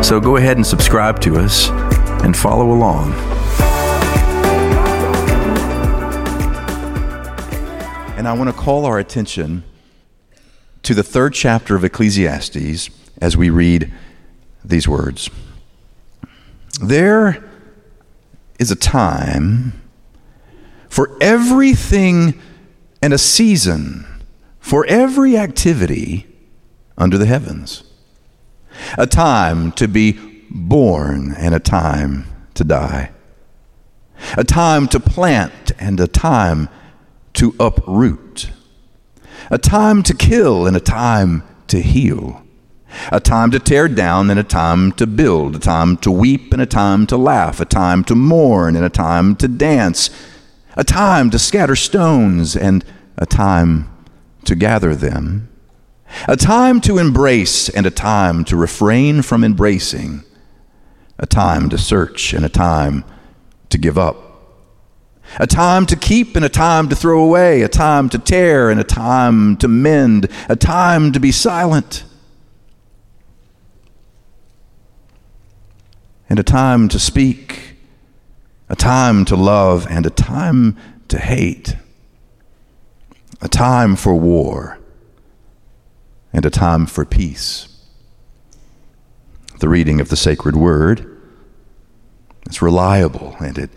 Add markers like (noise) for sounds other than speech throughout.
So go ahead and subscribe to us and follow along. And I want to call our attention to the third chapter of Ecclesiastes as we read these words. There is a time for everything and a season for every activity under the heavens a time to be born and a time to die, a time to plant and a time to uproot, a time to kill and a time to heal, a time to tear down and a time to build, a time to weep and a time to laugh, a time to mourn and a time to dance, a time to scatter stones and a time to gather them a time to embrace and a time to refrain from embracing, a time to search and a time to give up, a time to keep and a time to throw away, a time to tear and a time to mend, a time to be silent, and a time to speak, a time to love and a time to hate, a time for war and a time for peace. The reading of the sacred word is reliable and it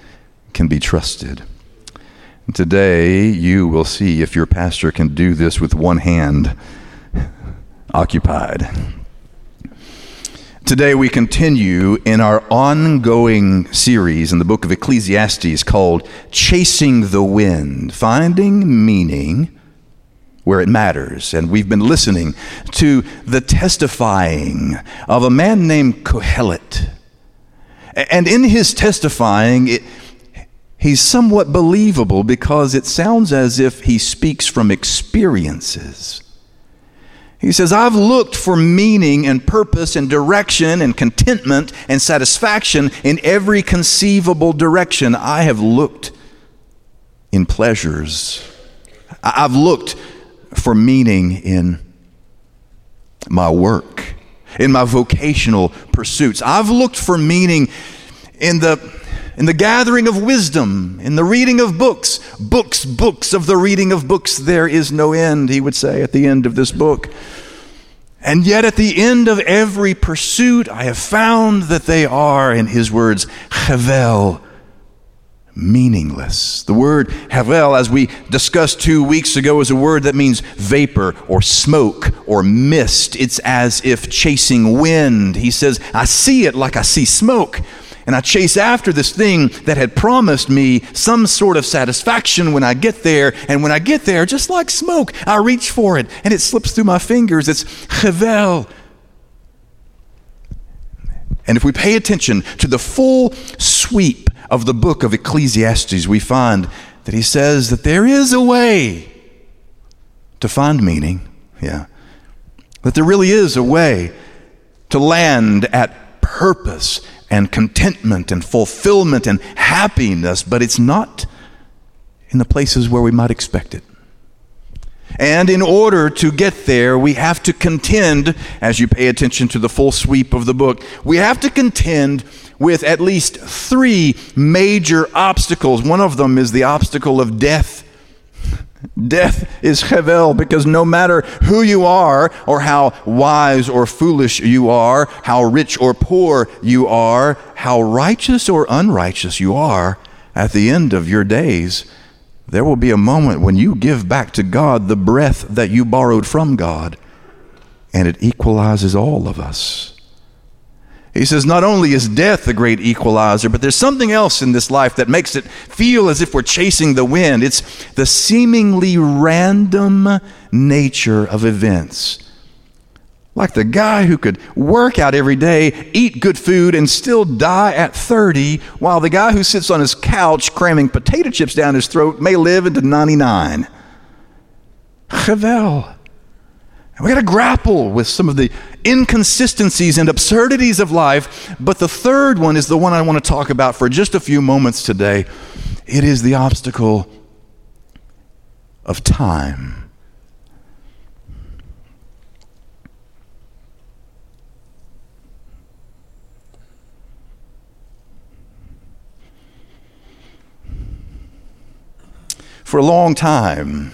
can be trusted. And today, you will see if your pastor can do this with one hand (laughs) occupied. Today, we continue in our ongoing series in the book of Ecclesiastes called Chasing the Wind, Finding Meaning where it matters. And we've been listening to the testifying of a man named Kohelet. And in his testifying, it, he's somewhat believable because it sounds as if he speaks from experiences. He says, I've looked for meaning and purpose and direction and contentment and satisfaction in every conceivable direction. I have looked in pleasures. I've looked for meaning in my work, in my vocational pursuits. I've looked for meaning in the in the gathering of wisdom, in the reading of books, books, books of the reading of books, there is no end, he would say at the end of this book. And yet, at the end of every pursuit, I have found that they are, in his words, chevel, meaningless. The word havel, as we discussed two weeks ago, is a word that means vapor or smoke or mist. It's as if chasing wind. He says, I see it like I see smoke. And I chase after this thing that had promised me some sort of satisfaction when I get there. And when I get there, just like smoke, I reach for it and it slips through my fingers. It's chevel. And if we pay attention to the full sweep of the book of Ecclesiastes, we find that he says that there is a way to find meaning. Yeah. That there really is a way to land at purpose and contentment and fulfillment and happiness, but it's not in the places where we might expect it. And in order to get there, we have to contend, as you pay attention to the full sweep of the book, we have to contend with at least three major obstacles. One of them is the obstacle of death. Death is chevel because no matter who you are, or how wise or foolish you are, how rich or poor you are, how righteous or unrighteous you are, at the end of your days, there will be a moment when you give back to God the breath that you borrowed from God, and it equalizes all of us. He says, not only is death the great equalizer, but there's something else in this life that makes it feel as if we're chasing the wind. It's the seemingly random nature of events. Like the guy who could work out every day, eat good food, and still die at 30, while the guy who sits on his couch cramming potato chips down his throat may live into 99. Chevel. We got to grapple with some of the inconsistencies and absurdities of life. But the third one is the one I want to talk about for just a few moments today. It is the obstacle of time. For a long time,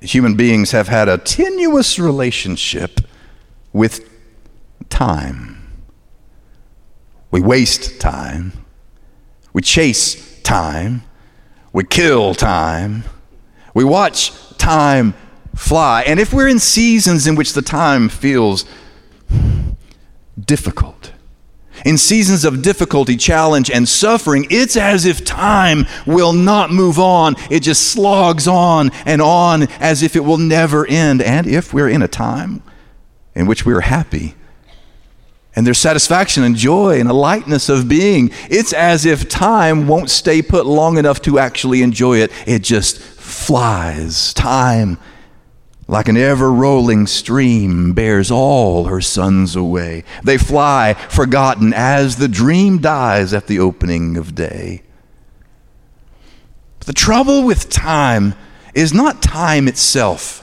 human beings have had a tenuous relationship with time. We waste time. We chase time. We kill time. We watch time fly. And if we're in seasons in which the time feels difficult, in seasons of difficulty, challenge, and suffering, it's as if time will not move on. It just slogs on and on as if it will never end. And if we're in a time in which we're happy, and there's satisfaction and joy and a lightness of being. It's as if time won't stay put long enough to actually enjoy it. It just flies. Time like an ever rolling stream, bears all her sons away. They fly, forgotten, as the dream dies at the opening of day. But the trouble with time is not time itself.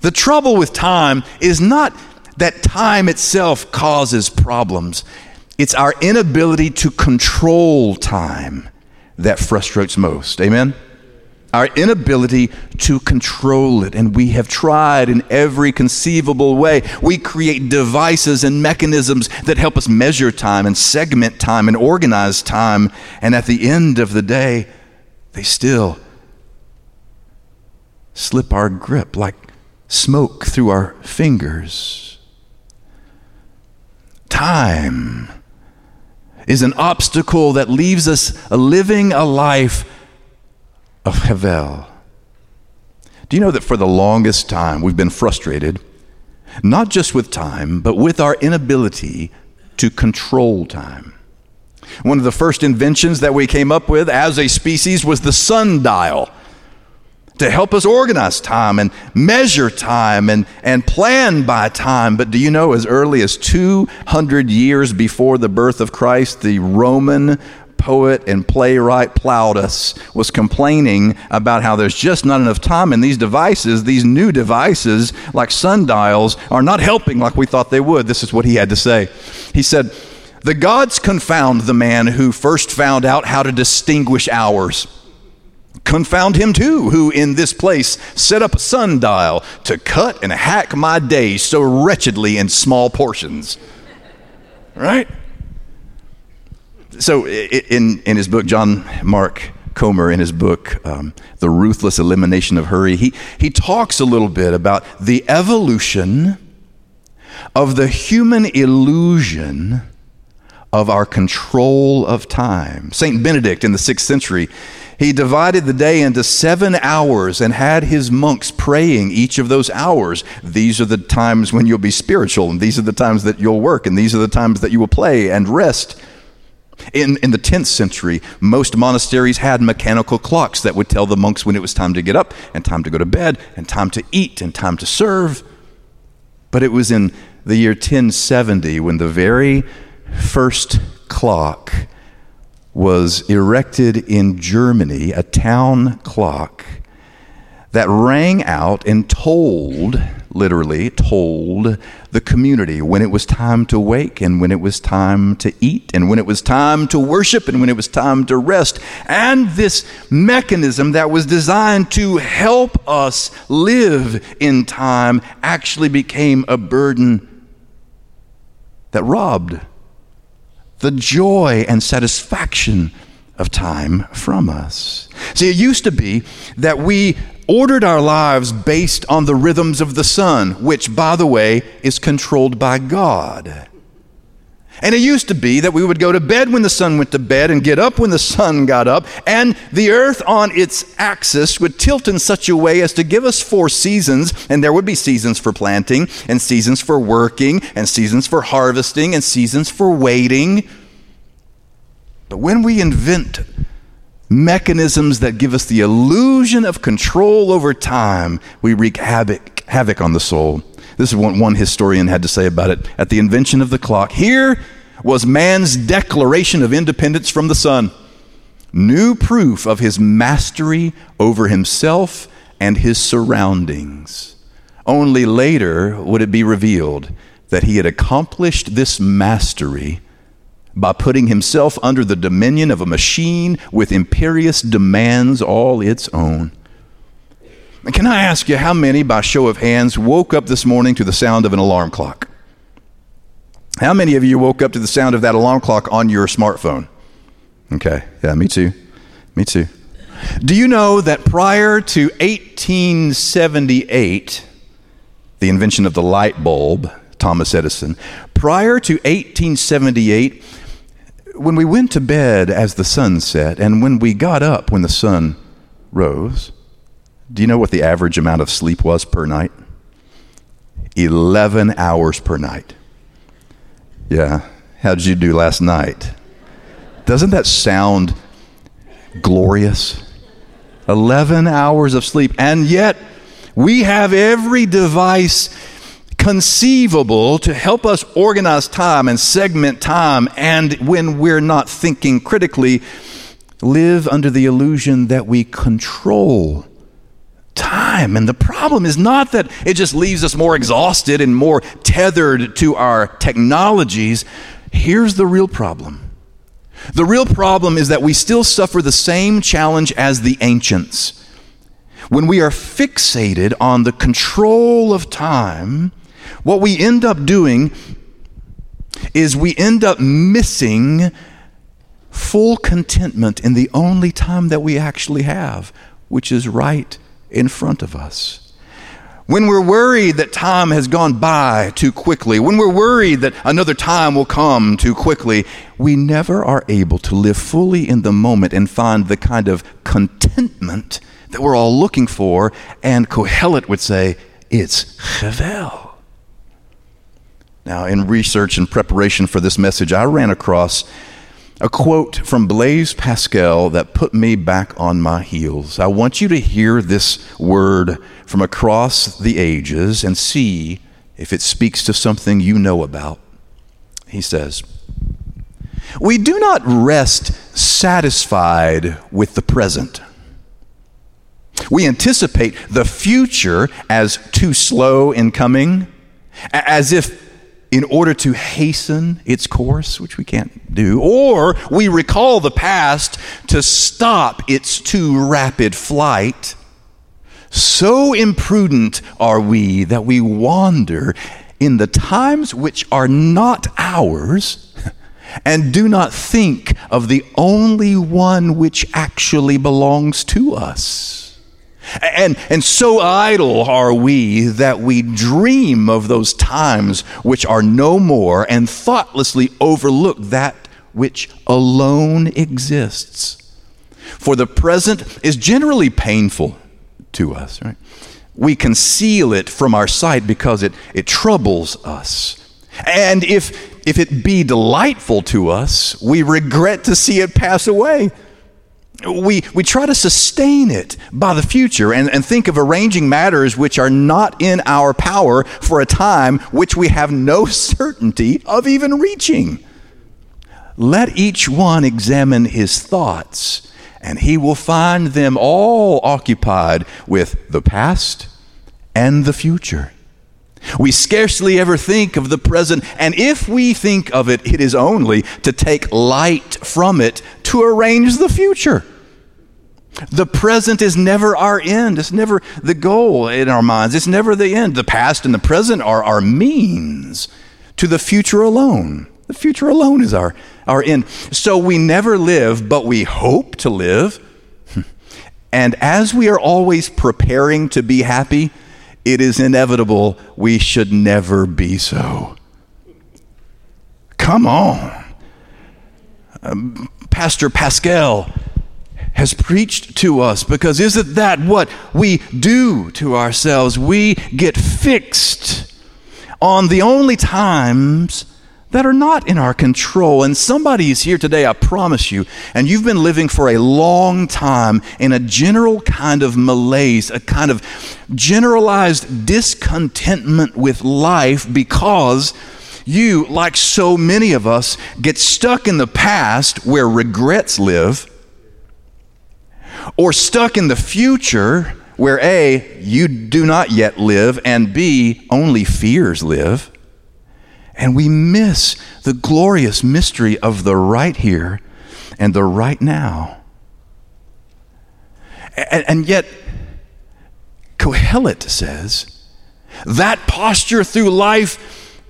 The trouble with time is not that time itself causes problems, it's our inability to control time that frustrates most. Amen? Our inability to control it. And we have tried in every conceivable way. We create devices and mechanisms that help us measure time and segment time and organize time. And at the end of the day, they still slip our grip like smoke through our fingers. Time is an obstacle that leaves us living a life of Hevel. Do you know that for the longest time we've been frustrated, not just with time, but with our inability to control time? One of the first inventions that we came up with as a species was the sundial to help us organize time and measure time and, and plan by time. But do you know, as early as 200 years before the birth of Christ, the Roman poet and playwright Plautus was complaining about how there's just not enough time, and these devices, these new devices like sundials, are not helping like we thought they would. This is what he had to say. He said, The gods confound the man who first found out how to distinguish hours. Confound him too, who in this place set up a sundial to cut and hack my days so wretchedly in small portions. Right? So in, in his book, John Mark Comer, in his book, um, The Ruthless Elimination of Hurry, he, he talks a little bit about the evolution of the human illusion of our control of time. St. Benedict in the sixth century, he divided the day into seven hours and had his monks praying each of those hours. These are the times when you'll be spiritual, and these are the times that you'll work, and these are the times that you will play and rest. In, in the 10th century, most monasteries had mechanical clocks that would tell the monks when it was time to get up, and time to go to bed, and time to eat, and time to serve. But it was in the year 1070 when the very first clock was erected in Germany, a town clock that rang out and told, literally told, the community when it was time to wake and when it was time to eat and when it was time to worship and when it was time to rest. And this mechanism that was designed to help us live in time actually became a burden that robbed the joy and satisfaction of time from us. See, it used to be that we ordered our lives based on the rhythms of the sun, which, by the way, is controlled by God. And it used to be that we would go to bed when the sun went to bed and get up when the sun got up, and the earth on its axis would tilt in such a way as to give us four seasons, and there would be seasons for planting, and seasons for working, and seasons for harvesting, and seasons for waiting. But when we invent mechanisms that give us the illusion of control over time, we wreak havoc, havoc on the soul. This is what one historian had to say about it. At the invention of the clock, here was man's declaration of independence from the sun. New proof of his mastery over himself and his surroundings. Only later would it be revealed that he had accomplished this mastery by putting himself under the dominion of a machine with imperious demands all its own. Can I ask you how many, by show of hands, woke up this morning to the sound of an alarm clock? How many of you woke up to the sound of that alarm clock on your smartphone? Okay, yeah, me too. Me too. Do you know that prior to 1878, the invention of the light bulb, Thomas Edison, prior to 1878, when we went to bed as the sun set and when we got up when the sun rose, do you know what the average amount of sleep was per night? 11 hours per night. Yeah. How did you do last night? Doesn't that sound glorious? 11 hours of sleep. And yet, we have every device conceivable to help us organize time and segment time, and when we're not thinking critically, live under the illusion that we control time. And the problem is not that it just leaves us more exhausted and more tethered to our technologies. Here's the real problem. The real problem is that we still suffer the same challenge as the ancients. When we are fixated on the control of time, what we end up doing is we end up missing full contentment in the only time that we actually have, which is right in front of us. When we're worried that time has gone by too quickly, when we're worried that another time will come too quickly, we never are able to live fully in the moment and find the kind of contentment that we're all looking for. And Kohelet would say, it's chevel. Now, in research and preparation for this message, I ran across a quote from Blaise Pascal that put me back on my heels. I want you to hear this word from across the ages and see if it speaks to something you know about. He says, We do not rest satisfied with the present. We anticipate the future as too slow in coming, as if in order to hasten its course, which we can't do, or we recall the past to stop its too rapid flight. So imprudent are we that we wander in the times which are not ours (laughs) and do not think of the only one which actually belongs to us. And, and so idle are we that we dream of those times which are no more and thoughtlessly overlook that which alone exists. For the present is generally painful to us, right? We conceal it from our sight because it, it troubles us. And if, if it be delightful to us, we regret to see it pass away we, we try to sustain it by the future and, and think of arranging matters which are not in our power for a time which we have no (laughs) certainty of even reaching. Let each one examine his thoughts, and he will find them all occupied with the past and the future. We scarcely ever think of the present, and if we think of it, it is only to take light from it to arrange the future. The present is never our end. It's never the goal in our minds. It's never the end. The past and the present are our means to the future alone. The future alone is our, our end. So we never live, but we hope to live. (laughs) And as we are always preparing to be happy, it is inevitable we should never be so. Come on. Um, Pastor Pascal has preached to us because isn't that what we do to ourselves? We get fixed on the only times that are not in our control. And somebody is here today, I promise you, and you've been living for a long time in a general kind of malaise, a kind of generalized discontentment with life because you, like so many of us, get stuck in the past where regrets live, or stuck in the future where A, you do not yet live, and B, only fears live. And we miss the glorious mystery of the right here and the right now. And, and yet, Kohelet says that posture through life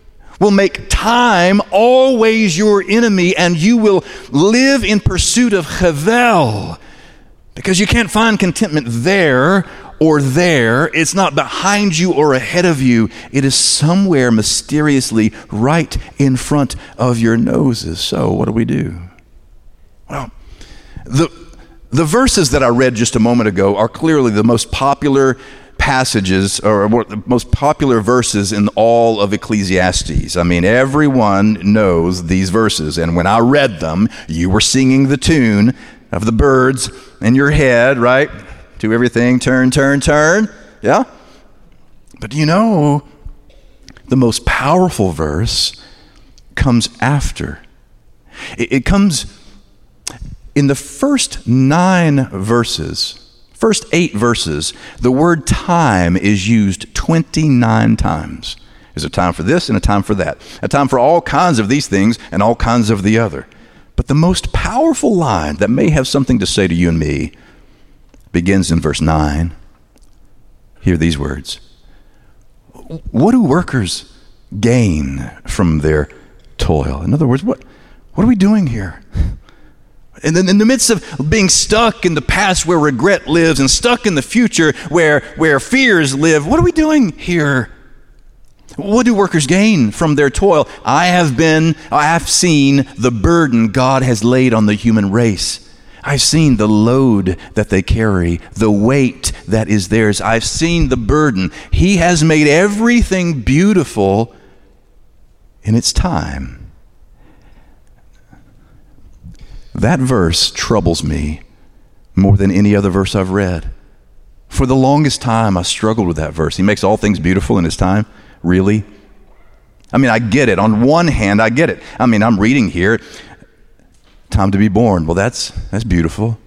will make time always your enemy, and you will live in pursuit of Hevel. Because you can't find contentment there or there. It's not behind you or ahead of you. It is somewhere mysteriously right in front of your noses. So, what do we do? Well, the, the verses that I read just a moment ago are clearly the most popular passages or the most popular verses in all of Ecclesiastes. I mean, everyone knows these verses. And when I read them, you were singing the tune of the Byrds in your head, right? Do everything, turn, turn, turn. Yeah? But you know, the most powerful verse comes after. It, it comes in the first nine verses first eight verses, the word time is used 29 times. There's a time for this and a time for that, a time for all kinds of these things and all kinds of the other. But the most powerful line that may have something to say to you and me begins in verse 9. Hear these words What do workers gain from their toil? In other words, what, what are we doing here? And then in the midst of being stuck in the past where regret lives and stuck in the future where, where fears live, what are we doing here? What do workers gain from their toil? I have been, I have seen the burden God has laid on the human race. I've seen the load that they carry, the weight that is theirs. I've seen the burden. He has made everything beautiful in its time. That verse troubles me more than any other verse I've read. For the longest time, I struggled with that verse. He makes all things beautiful in His time. Really? I mean, I get it. On one hand, I get it. I mean, I'm reading here, time to be born. Well, that's, that's beautiful.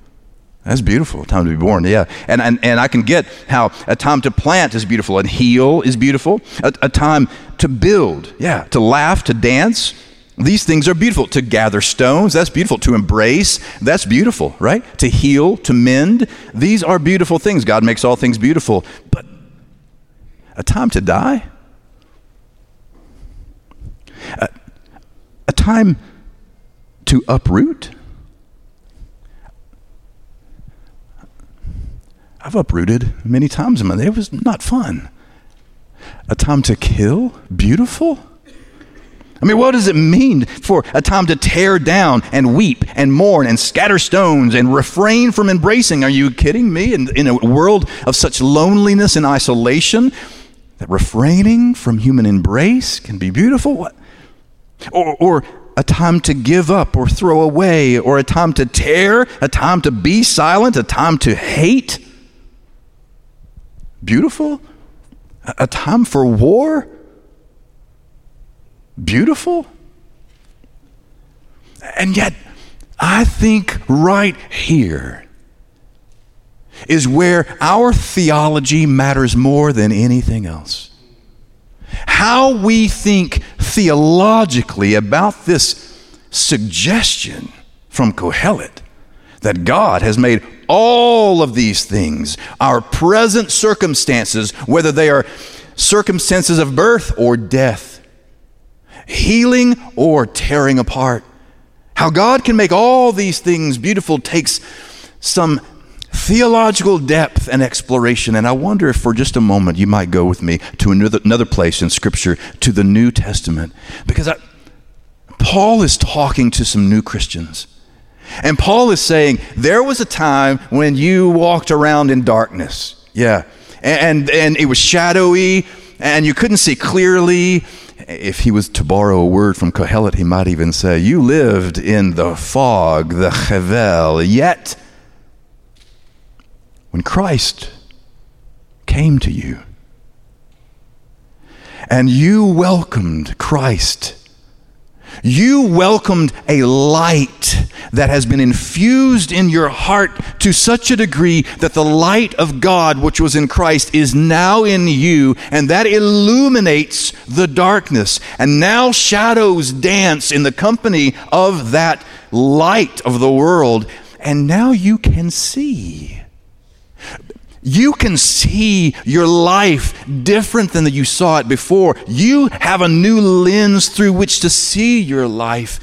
That's beautiful. Time to be born, yeah. And, and, and I can get how a time to plant is beautiful and heal is beautiful. A, a time to build, yeah. To laugh, to dance, these things are beautiful. To gather stones, that's beautiful. To embrace, that's beautiful, right? To heal, to mend, these are beautiful things. God makes all things beautiful. But a time to die? A, a time to uproot? I've uprooted many times in my day. It was not fun. A time to kill? Beautiful? I mean, what does it mean for a time to tear down and weep and mourn and scatter stones and refrain from embracing? Are you kidding me? In, in a world of such loneliness and isolation, that refraining from human embrace can be beautiful? What? Or, or a time to give up or throw away, or a time to tear, a time to be silent, a time to hate? Beautiful? A time for war? beautiful? And yet, I think right here is where our theology matters more than anything else. How we think theologically about this suggestion from Kohelet that God has made all of these things, our present circumstances, whether they are circumstances of birth or death, healing or tearing apart. How God can make all these things beautiful takes some theological depth and exploration. And I wonder if for just a moment you might go with me to another, another place in Scripture, to the New Testament. Because I, Paul is talking to some new Christians. And Paul is saying, there was a time when you walked around in darkness. Yeah. And, and, it was shadowy and you couldn't see clearly. If he was to borrow a word from Kohelet, he might even say, You lived in the fog, the chevel. Yet, when Christ came to you. And you welcomed Christ. You welcomed a light that has been infused in your heart to such a degree that the light of God, which was in Christ, is now in you, and that illuminates the darkness. And now shadows dance in the company of that light of the world, and now you can see you can see your life different than that you saw it before. You have a new lens through which to see your life.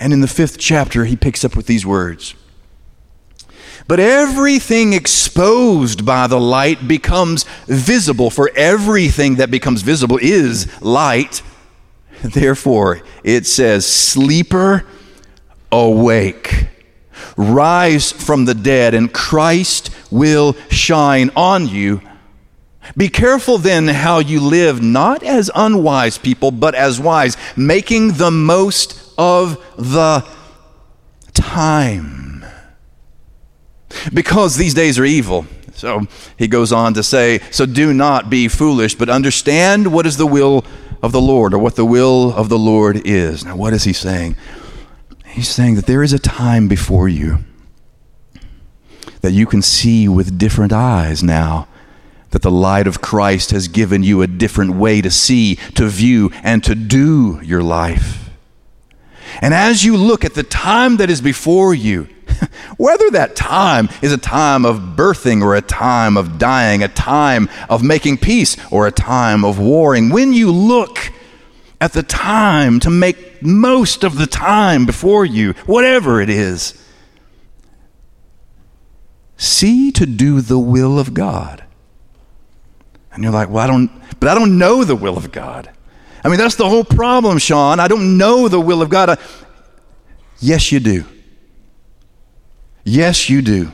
And in the fifth chapter, he picks up with these words. But everything exposed by the light becomes visible, for everything that becomes visible is light. (laughs) Therefore, it says, Sleeper, awake rise from the dead, and Christ will shine on you. Be careful then how you live, not as unwise people, but as wise, making the most of the time. Because these days are evil. So he goes on to say, So do not be foolish, but understand what is the will of the Lord, or what the will of the Lord is. Now, what is he saying? He's saying that there is a time before you that you can see with different eyes now. That the light of Christ has given you a different way to see, to view, and to do your life. And as you look at the time that is before you, (laughs) whether that time is a time of birthing or a time of dying, a time of making peace or a time of warring, when you look at the time to make most of the time before you, whatever it is. See to do the will of God. And you're like, well, I don't, but I don't know the will of God. I mean, that's the whole problem, Sean. I don't know the will of God. I, yes, you do. Yes, you do.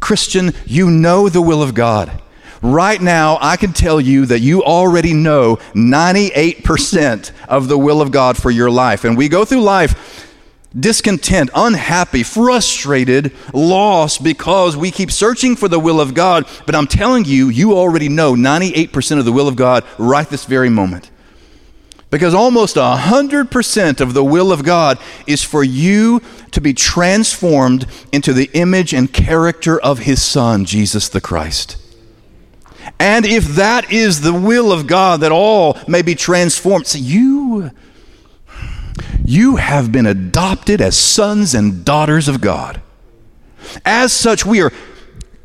Christian, you know the will of God. Right now, I can tell you that you already know 98% of the will of God for your life. And we go through life discontent, unhappy, frustrated, lost because we keep searching for the will of God. But I'm telling you, you already know 98% of the will of God right this very moment. Because almost 100% of the will of God is for you to be transformed into the image and character of His Son, Jesus the Christ. And if that is the will of God that all may be transformed, see, you, you have been adopted as sons and daughters of God. As such, we are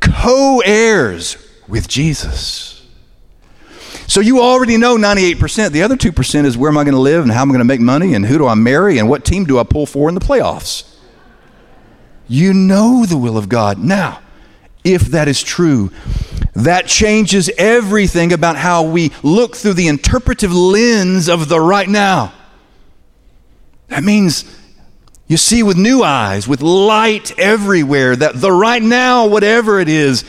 co heirs with Jesus. So you already know 98%. The other 2% is where am I going to live and how am I going to make money and who do I marry and what team do I pull for in the playoffs. You know the will of God. Now, if that is true, that changes everything about how we look through the interpretive lens of the right now. That means you see with new eyes, with light everywhere, that the right now, whatever it is,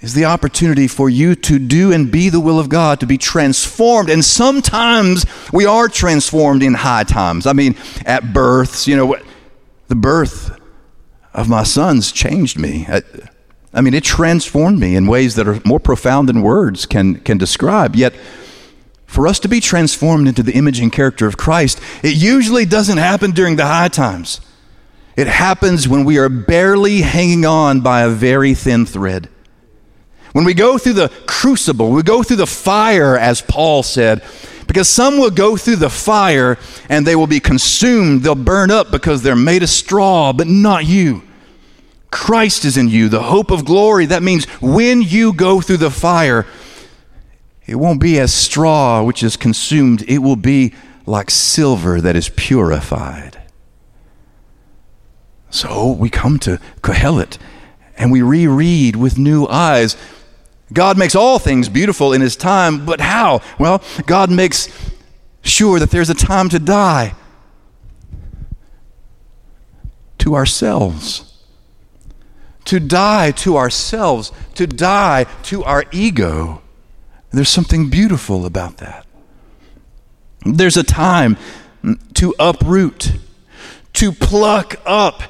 is the opportunity for you to do and be the will of God, to be transformed. And sometimes we are transformed in high times. I mean, at births, you know, the birth of my sons changed me. I mean, it transformed me in ways that are more profound than words can, can describe. Yet, for us to be transformed into the image and character of Christ, it usually doesn't happen during the high times. It happens when we are barely hanging on by a very thin thread. When we go through the crucible, we go through the fire, as Paul said, because some will go through the fire and they will be consumed. They'll burn up because they're made of straw, but not you. Christ is in you, the hope of glory. That means when you go through the fire, it won't be as straw which is consumed, it will be like silver that is purified. So we come to Kohelet and we reread with new eyes. God makes all things beautiful in His time, but how? Well, God makes sure that there's a time to die to ourselves. To die to ourselves, to die to our ego. There's something beautiful about that. There's a time to uproot, to pluck up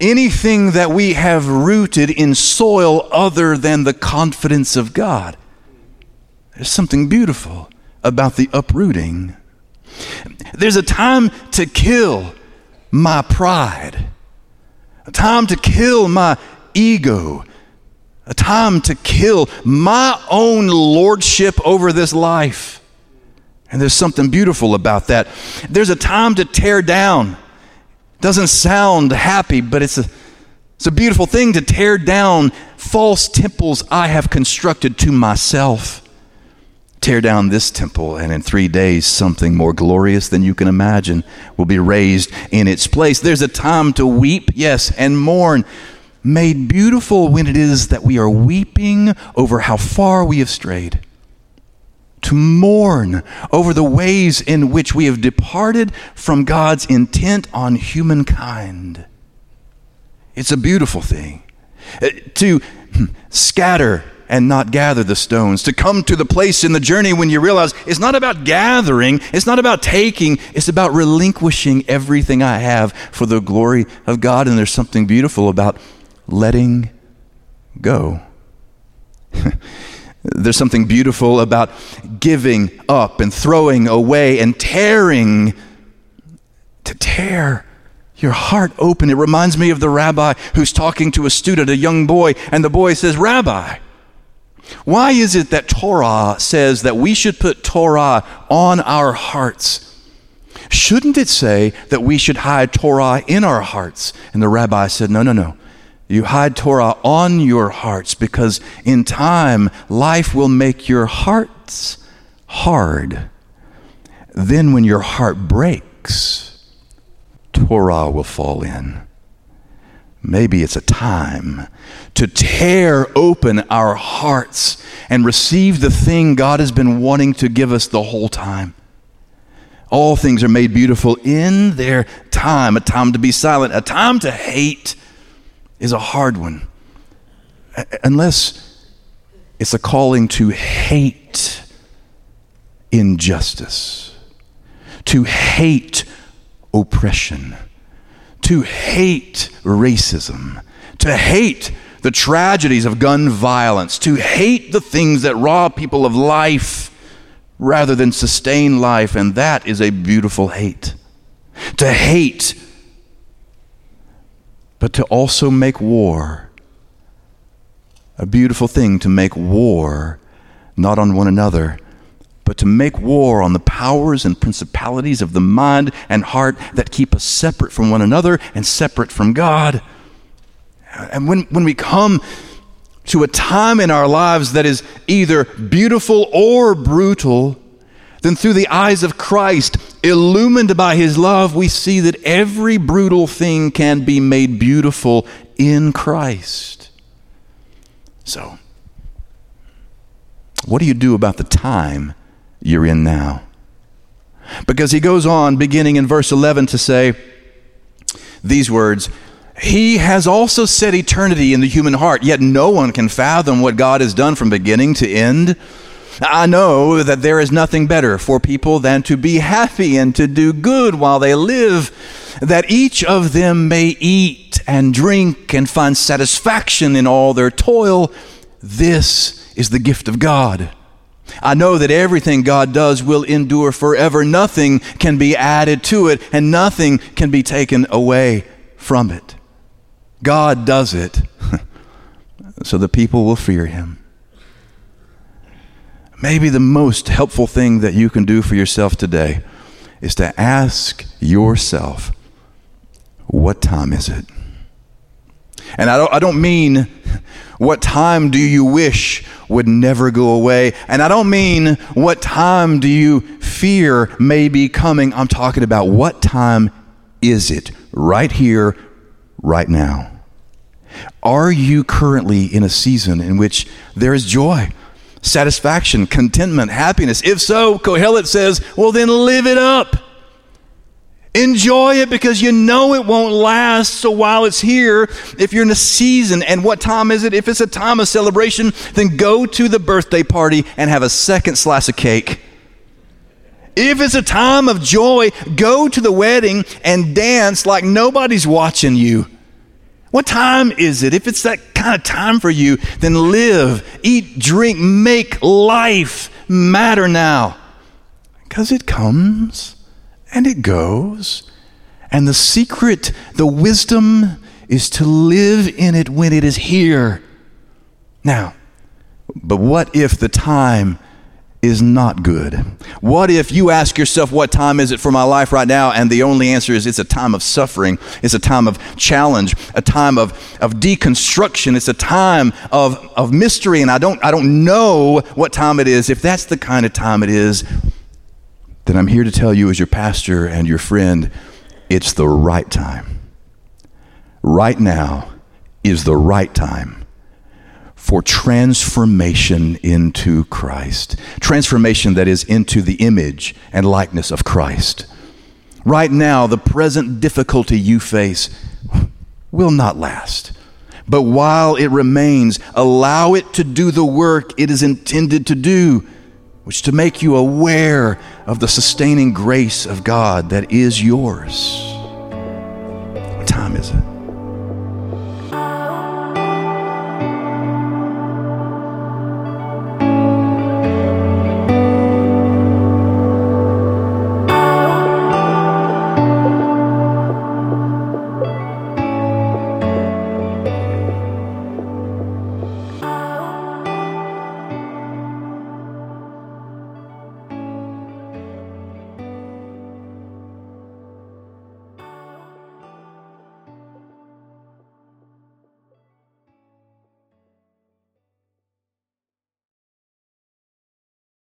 anything that we have rooted in soil other than the confidence of God. There's something beautiful about the uprooting. There's a time to kill my pride, a time to kill my ego, a time to kill my own lordship over this life. And there's something beautiful about that. There's a time to tear down. Doesn't sound happy, but it's a, it's a beautiful thing to tear down false temples I have constructed to myself. Tear down this temple, and in three days, something more glorious than you can imagine will be raised in its place. There's a time to weep, yes, and mourn. Made beautiful when it is that we are weeping over how far we have strayed to mourn over the ways in which we have departed from God's intent on humankind. It's a beautiful thing. Uh, to scatter and not gather the stones, to come to the place in the journey when you realize it's not about gathering, it's not about taking, it's about relinquishing everything I have for the glory of God. And there's something beautiful about letting go. (laughs) There's something beautiful about giving up and throwing away and tearing. To tear your heart open. It reminds me of the rabbi who's talking to a student, a young boy, and the boy says, Rabbi, why is it that Torah says that we should put Torah on our hearts? Shouldn't it say that we should hide Torah in our hearts? And the rabbi said, No, no, no. You hide Torah on your hearts because in time life will make your hearts hard. Then, when your heart breaks, Torah will fall in. Maybe it's a time to tear open our hearts and receive the thing God has been wanting to give us the whole time. All things are made beautiful in their time a time to be silent, a time to hate is a hard one. Unless it's a calling to hate injustice, to hate oppression, to hate racism, to hate the tragedies of gun violence, to hate the things that rob people of life rather than sustain life. And that is a beautiful hate. To hate but to also make war. A beautiful thing to make war, not on one another, but to make war on the powers and principalities of the mind and heart that keep us separate from one another and separate from God. And when, when we come to a time in our lives that is either beautiful or brutal, then through the eyes of Christ, illumined by his love, we see that every brutal thing can be made beautiful in Christ. So, what do you do about the time you're in now? Because he goes on, beginning in verse 11, to say these words He has also set eternity in the human heart, yet no one can fathom what God has done from beginning to end. I know that there is nothing better for people than to be happy and to do good while they live, that each of them may eat and drink and find satisfaction in all their toil. This is the gift of God. I know that everything God does will endure forever. Nothing can be added to it, and nothing can be taken away from it. God does it (laughs) so the people will fear him. Maybe the most helpful thing that you can do for yourself today is to ask yourself, what time is it? And I don't, I don't mean what time do you wish would never go away. And I don't mean what time do you fear may be coming. I'm talking about what time is it right here, right now? Are you currently in a season in which there is joy? Satisfaction, contentment, happiness? If so, Kohelet says, well, then live it up. Enjoy it because you know it won't last. So while it's here, if you're in a season, and what time is it? If it's a time of celebration, then go to the birthday party and have a second slice of cake. If it's a time of joy, go to the wedding and dance like nobody's watching you. What time is it? If it's that kind of time for you, then live, eat, drink, make life matter now. Because it comes and it goes. And the secret, the wisdom, is to live in it when it is here. Now, but what if the time is not good? What if you ask yourself, What time is it for my life right now? And the only answer is, It's a time of suffering. It's a time of challenge, a time of, of deconstruction. It's a time of, of mystery, and I don't, I don't know what time it is. If that's the kind of time it is, then I'm here to tell you, as your pastor and your friend, it's the right time. Right now is the right time for transformation into Christ. Transformation that is into the image and likeness of Christ. Right now, the present difficulty you face will not last. But while it remains, allow it to do the work it is intended to do which to make you aware of the sustaining grace of God that is yours. What time is it?